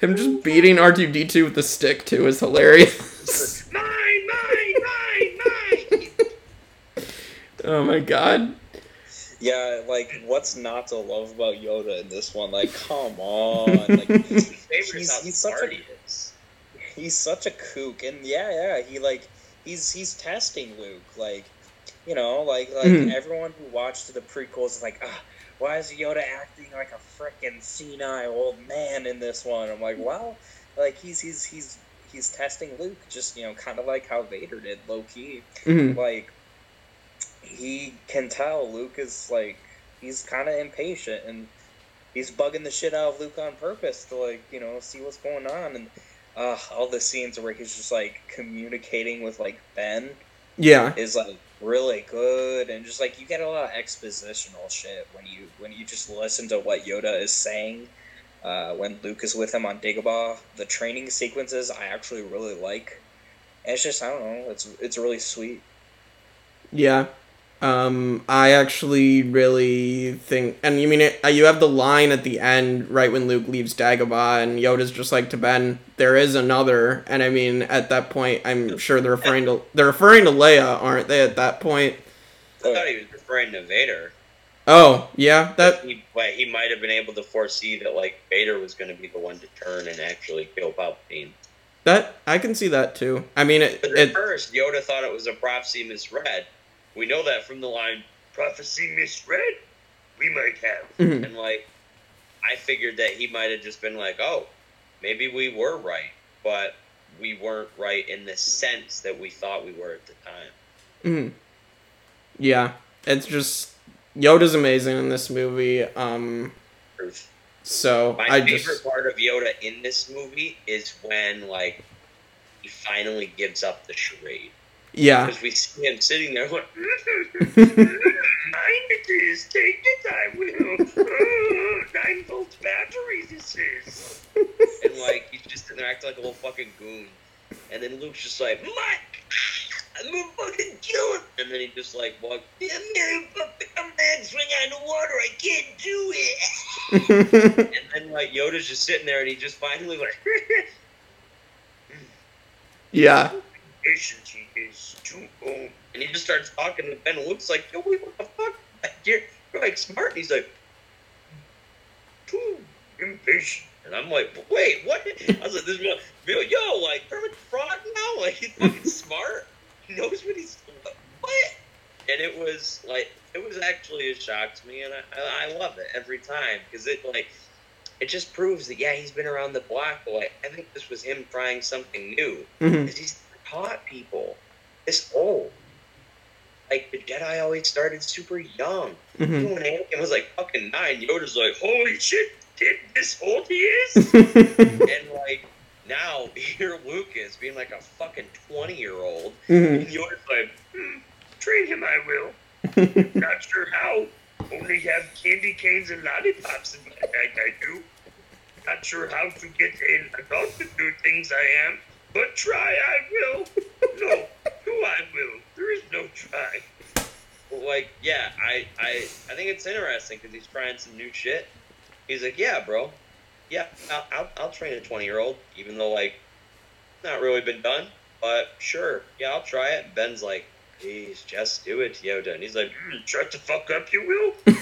Him just beating R2D2 with the stick too is hilarious. mine, mine, mine, mine. oh my god. Yeah, like what's not to love about Yoda in this one? Like, come on, like He's- he's such a- is. he's such a kook, and yeah, yeah, he like he's he's testing Luke, like you know, like like Mhm. everyone who watched the prequels is like, ah, why is Yoda acting like a freaking senile old man in this one? I'm like, well, like he's he's he's he's testing Luke, just you know, kind of like how Vader did, low key. Mhm. like he can tell Luke is like he's kind of impatient and he's bugging the shit out of Luke on purpose to like you know see what's going on and uh, all the scenes where he's just like communicating with like Ben Yeah. is like really good and just like you get a lot of expositional shit when you when you just listen to what Yoda is saying uh, when Luke is with him on Dagobah. The training sequences I actually really like. And it's just I don't know, it's it's really sweet. Yeah. Um, I actually really think, and you mean it, uh, you have the line at the end, right when Luke leaves Dagobah, and Yoda's just like to Ben, "There is another," and I mean, at that point, I'm sure they're referring to they're referring to Leia, aren't they? At that point. I thought he was referring to Vader. Oh yeah, that he, but he might have been able to foresee that like Vader was going to be the one to turn and actually kill Palpatine. that I can see that too. I mean, it, But at it first, Yoda thought it was a prophecy misread. We know that from the line "prophecy misread." We might have, Mhm. and like, I figured that he might have just been like, "Oh, maybe we were right, but we weren't right in the sense that we thought we were at the time." Mhm. Yeah, it's just Yoda's amazing in this movie. Um, so My I favorite just part of Yoda in this movie is when like he finally gives up the charade. Yeah, Because we see him sitting there like, mind it is, take it, I will. Oh, nine volt battery this is. and like, he's just sitting there acting like a little fucking goon. And then Luke's just like, Mike, I'm gonna fucking kill him. And then he just like, walk, I'm gonna fucking, I'm gonna swing out in the water, I can't do it. and then like, Yoda's just sitting there and he just finally like, yeah, he is too old. And he just starts talking to Ben. looks like, yo, wait, what the fuck? Like, you're, you're like smart. And he's like, too impatient. And I'm like, wait, what? I was like, this is yo, yo, like Kermit Frog now? Like he's fucking smart. He knows what he's what? And it was like, it was actually a shock to me, and I, I love it every time because it like, it just proves that yeah, he's been around the block. But like, I think this was him trying something new hmm because he's taught people this old. Like the Jedi always started super young. hmm Even when Anakin was like fucking nine, Yoda's like, holy shit, did this old he is? and like now here Lucas being like a fucking twenty year old, hmm and Yoda's like, hmm, train him, I will. Not sure how. Only have candy canes and lollipops in my bag, I do. Not sure how to get an adult to do things I am, but try I will. No, do I will. There is no try. Like, yeah, I, I, I think it's interesting because he's trying some new shit. He's like, yeah, bro. Yeah, I'll, I'll, I'll train a 20 year old, even though, like, not really been done. But sure, yeah, I'll try it. Ben's like, please, just do it, Yoda. And he's like, mm, shut the fuck up, you will.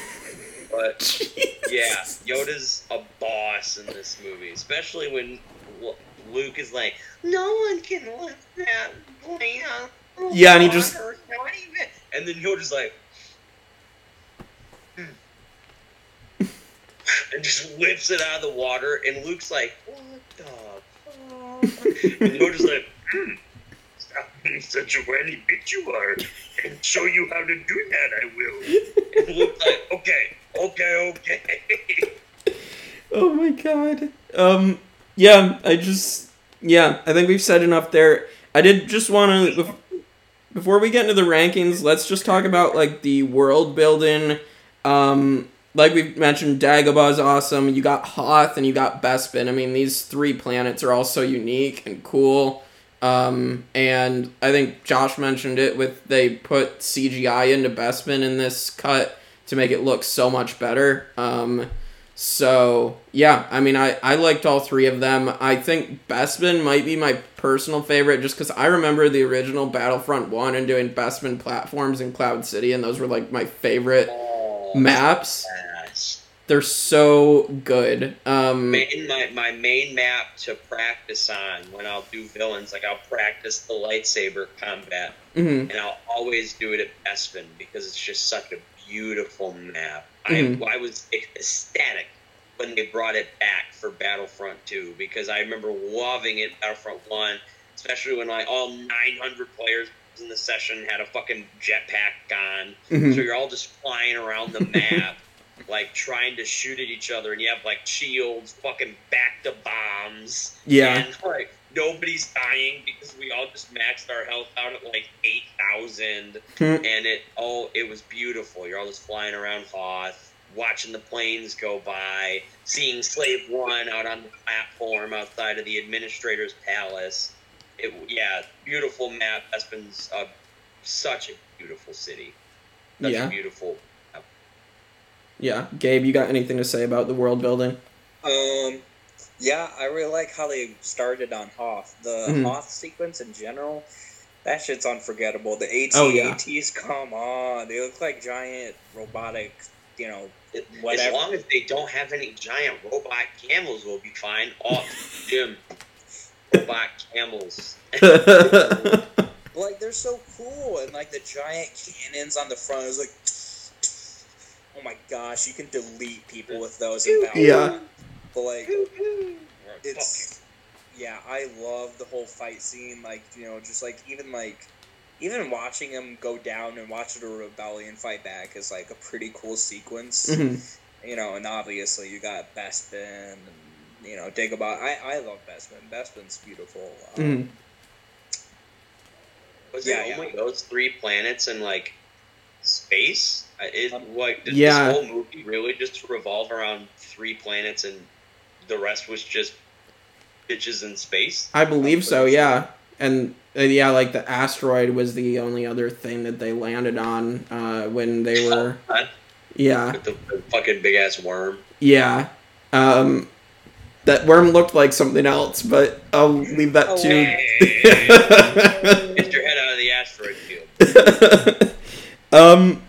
but yeah, Yoda's a boss in this movie, especially when Luke is like, no one can lift that plane of Yeah, and he just- water, not even-" And then Yoda's like, "Hmm." and just whips it out of the water, and Luke's like, what the fuck? and Yoda's like, hmm, stop being such a whiny bitch you are, and show you how to do that, I will. And Luke's like, okay, okay, okay. Oh my god. Um. Yeah. I just. Yeah. I think we've said enough there. I did just want to. Before we get into the rankings, let's just talk about like the world building. Um. Like we mentioned, Dagobah's awesome. You got Hoth and you got Bespin. I mean, these three planets are all so unique and cool. Um, and I think Josh mentioned it with they put CGI into Bespin in this cut to make it look so much better. Um, so yeah, I mean, I I liked all three of them. I think Bespin might be my personal favorite, just because I remember the original Battlefront One and doing Bespin platforms in Cloud City, and those were like my favorite Oh, maps. They're so good. Um, Main, my, my main map to practice on when I'll do villains, like I'll practice the lightsaber combat, mhm. and I'll always do it at Bespin because it's just such a beautiful map. Mhm. I, I was ecstatic when they brought it back for Battlefront 2 because I remember loving it Battlefront 1, especially when like all 900 players in the session had a fucking jetpack on. Mhm. So you're all just flying around the map, like trying to shoot at each other, and you have like shields, fucking bacta bombs. Yeah. And like nobody's dying because we all just maxed our health out at like eight thousand, Hmm. and it all it was beautiful. You're all just flying around Hoth, watching the planes go by, seeing Slave One out on the platform outside of the administrator's palace. It yeah, beautiful map. Bespin's uh, such a beautiful city. Such Yeah. a beautiful. Yeah, Gabe, you got anything to say about the world building? Um, yeah, I really like how they started on Hoth. The Mhm. Hoth sequence in general, that shit's unforgettable. The AT-ATs, Oh, yeah. come on, they look like giant robotic, you know, As long as they don't have any giant robot camels, we'll be fine. Off Jim, robot camels. like they're so cool, and like the giant cannons on the front is like, oh my gosh, you can delete people with those in Yeah. But like, it's yeah i love the whole fight scene like you know just like even like even watching him go down and watching the rebellion fight back is like a pretty cool sequence Mhm. you know and obviously you got bespin and you know dagobah i i love bespin bespin's beautiful um, Mhm. Was Yeah, it yeah. only those three planets in like space? It Um, like did Yeah. this whole movie really just revolve around three planets and the rest was just bitches in space? I believe so, yeah. And uh, yeah, like the asteroid was the only other thing that they landed on uh, when they were. Yeah, With the, the fucking big ass worm. yeah. Um, that worm looked like something else, but I'll leave that Oh, to. Get your head out of the asteroid field. um,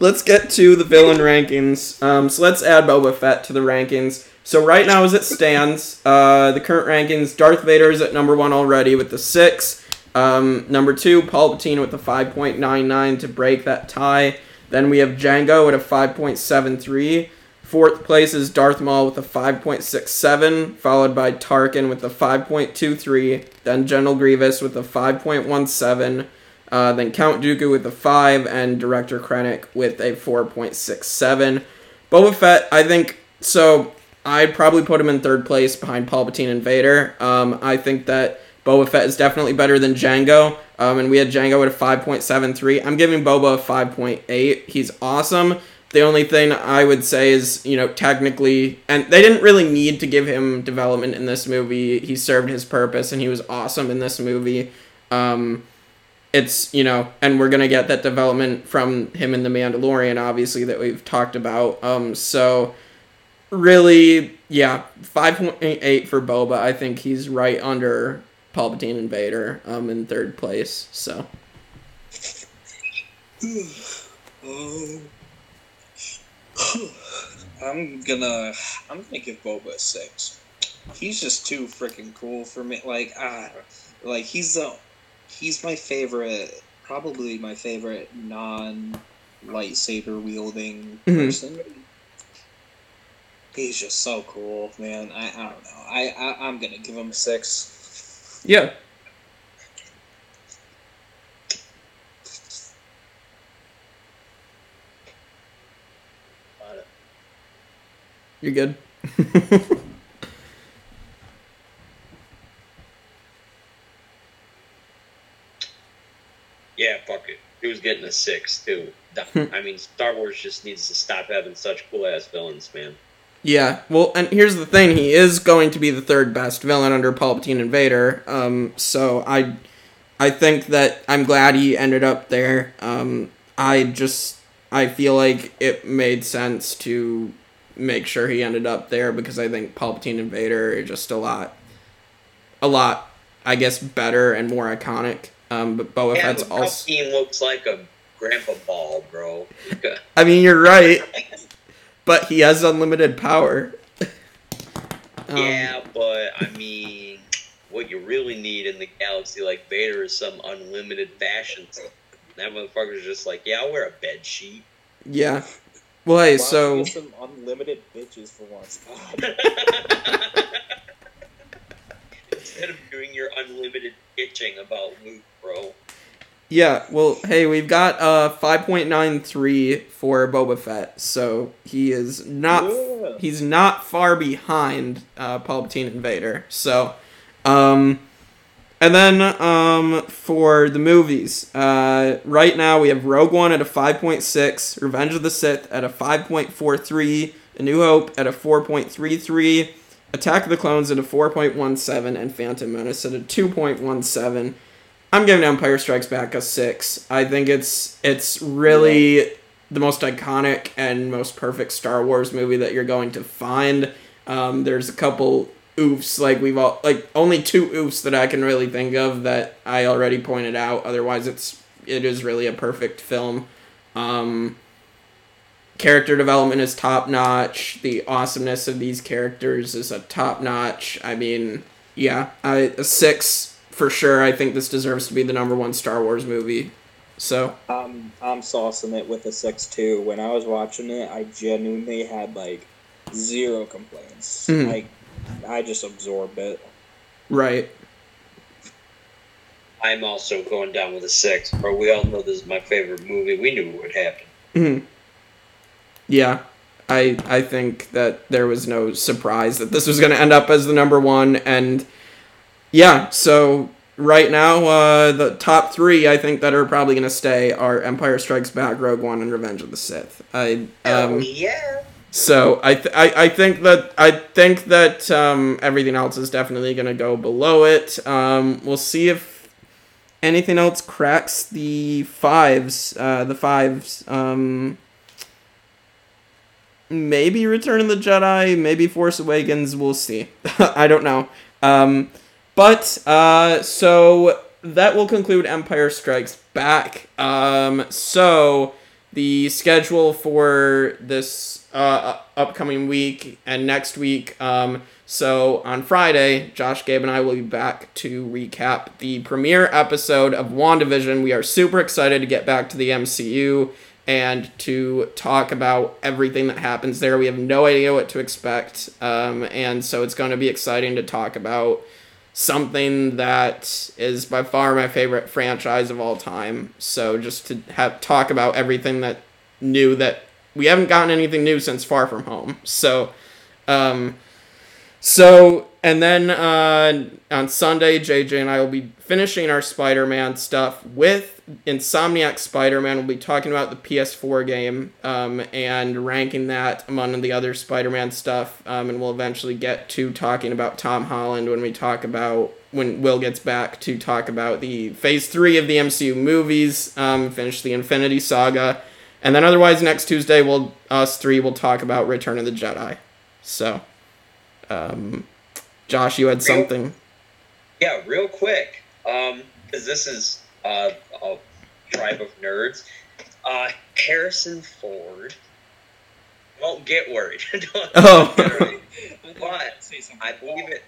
let's get to the villain rankings. Um, so let's add Boba Fett to the rankings. So right now, as it stands, uh, the current rankings: Darth Vader is at number one already with the six. Um, number two, Palpatine with nine nine to break that tie. Then we have Jango at a five point seven three. Fourth place is Darth Maul with a 5.67, followed by Tarkin with a 5.23, then General Grievous with a 5.17, uh, then Count Dooku with a 5, and Director Krennic with a 4.67. Boba Fett, I think, so I'd probably put him in third place behind Palpatine and Vader. Um, I think that Boba Fett is definitely better than Jango, um, and we had Jango at a 5.73. I'm giving Boba a 5.8. He's awesome. The only thing I would say is, you know, technically, and they didn't really need to give him development in this movie. He served his purpose, and he was awesome in this movie. Um, it's you know, and we're gonna get that development from him in the Mandalorian, obviously that we've talked about. Um, so really, yeah, five point eight for Boba. I think he's right under Palpatine and Vader, um, in third place. So. Oh. I'm gonna I'm gonna give Boba a six. He's just too freaking cool for me. Like ah, like he's the he's my favorite, probably my favorite non lightsaber wielding Mhm. person. He's just so cool, man. I, I don't know. I, I I'm gonna give him a six. Yeah. You're good. Yeah, fuck it. He was getting a six too. I mean, Star Wars just needs to stop having such cool ass villains, man. Yeah, well, and here's the thing: he is going to be the third best villain under Palpatine and Vader. Um, so I, I think that I'm glad he ended up there. Um, I just I feel like it made sense to make sure he ended up there because I think Palpatine and Vader are just a lot, a lot, I guess, better and more iconic. Um, but Boba yeah, Fett's also. Palpatine looks like a grandpa ball, bro. I mean, you're right, but he has unlimited power. Um, yeah, but I mean, what you really need in the galaxy like Vader is some unlimited fashion. That motherfucker's just like, yeah, I'll wear a bed sheet. Yeah. Well, hey, Why so don't you some unlimited bitches for once. Instead of doing your unlimited bitching about Luke, bro. Yeah, well, hey, we've got uh 5.93 for Boba Fett, so he is not Yeah. he's not far behind uh Palpatine and Vader. So, um and then um for the movies, uh right now we have Rogue One at a 5.6, Revenge of the Sith at a 5.43, A New Hope at a 4.33, Attack of the Clones at a 4.17 and Phantom Menace at a 2.17. I'm giving Empire Strikes Back a 6. I think it's it's really the most iconic and most perfect Star Wars movie that you're going to find. Um, there's a couple oofs like we've all like only two oofs that I can really think of that I already pointed out. Otherwise, it's it is really a perfect film. Um, character development is top notch. The awesomeness of these characters is a top notch. I mean, yeah, I, a six for sure. I think this deserves to be the number one Star Wars movie. So I'm I'm saucing it with a six two. When I was watching it, I genuinely had like zero complaints. Mhm. Like I just absorbed it. right, I'm also going down with a six, bro. We all know this is my favorite movie. We knew what would happen. Mhm. yeah. I I think that there was no surprise that this was going to end up as the number one, and yeah. So right now, uh, the top three I think that are probably going to stay are Empire Strikes Back, Rogue One, and Revenge of the Sith. I Hell um, yeah. So I, th- I I think that I think that um, everything else is definitely gonna go below it. Um, we'll see if anything else cracks the fives. Uh, the fives. Um, maybe Return of the Jedi. Maybe Force Awakens. We'll see. I don't know. Um, but uh, so that will conclude Empire Strikes Back. Um, so the schedule for this uh, upcoming week and next week. Um, so on Friday, Josh, Gabe, and I will be back to recap the premiere episode of WandaVision. We are super excited to get back to the MCU and to talk about everything that happens there. We have no idea what to expect, um, and so it's going to be exciting to talk about something that is by far my favorite franchise of all time. So just to have talk about everything that new that we haven't gotten anything new since Far From Home. So, um, so and then uh, on Sunday, JJ and I will be finishing our Spider-Man stuff with Insomniac Spider-Man. We'll be talking about the PS4 game um, and ranking that among the other Spider-Man stuff, um, and we'll eventually get to talking about Tom Holland when we talk about when Will gets back to talk about the Phase Three of the MCU movies, um, finish the Infinity Saga, and then otherwise next Tuesday we'll us three will talk about Return of the Jedi. So. Um, Josh, you had something. Yeah, real quick, because um, this is uh, a tribe of nerds. Uh, Harrison Ford. Don't get worried. Don't oh. Get worried. but I believe it.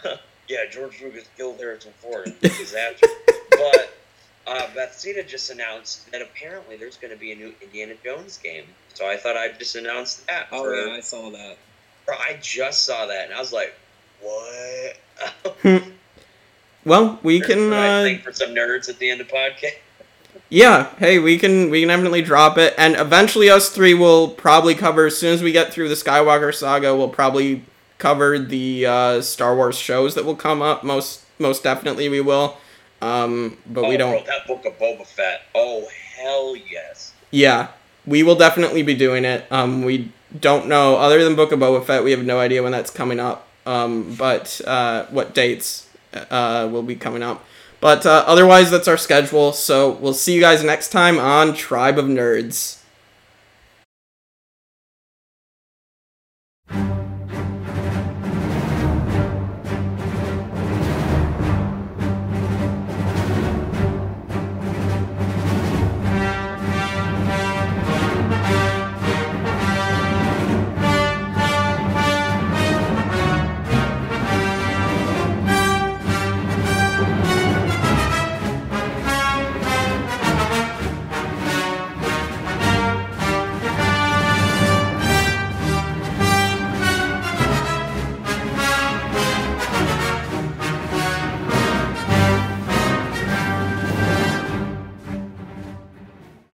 yeah, George Lucas killed Harrison Ford. Disaster. but uh, Bethesda just announced that apparently there's going to be a new Indiana Jones game. So I thought I'd just announce that. Oh for, yeah, I saw that. Bro, I just saw that and I was like, what? well, we can. Uh, think for some nerds at the end of podcast. Yeah, hey, we can we can definitely drop it, and eventually us three will probably cover as soon as we get through the Skywalker saga. We'll probably cover the uh, Star Wars shows that will come up. Most most definitely we will. Um, but oh, we don't. Bro, that book of Boba Fett. Oh hell yes. Yeah, we will definitely be doing it. Um, we don't know other than Book of Boba Fett. We have no idea when that's coming up. Um, but uh, what dates uh, will be coming up. But uh, otherwise, that's our schedule. So we'll see you guys next time on Tribe of Nerds.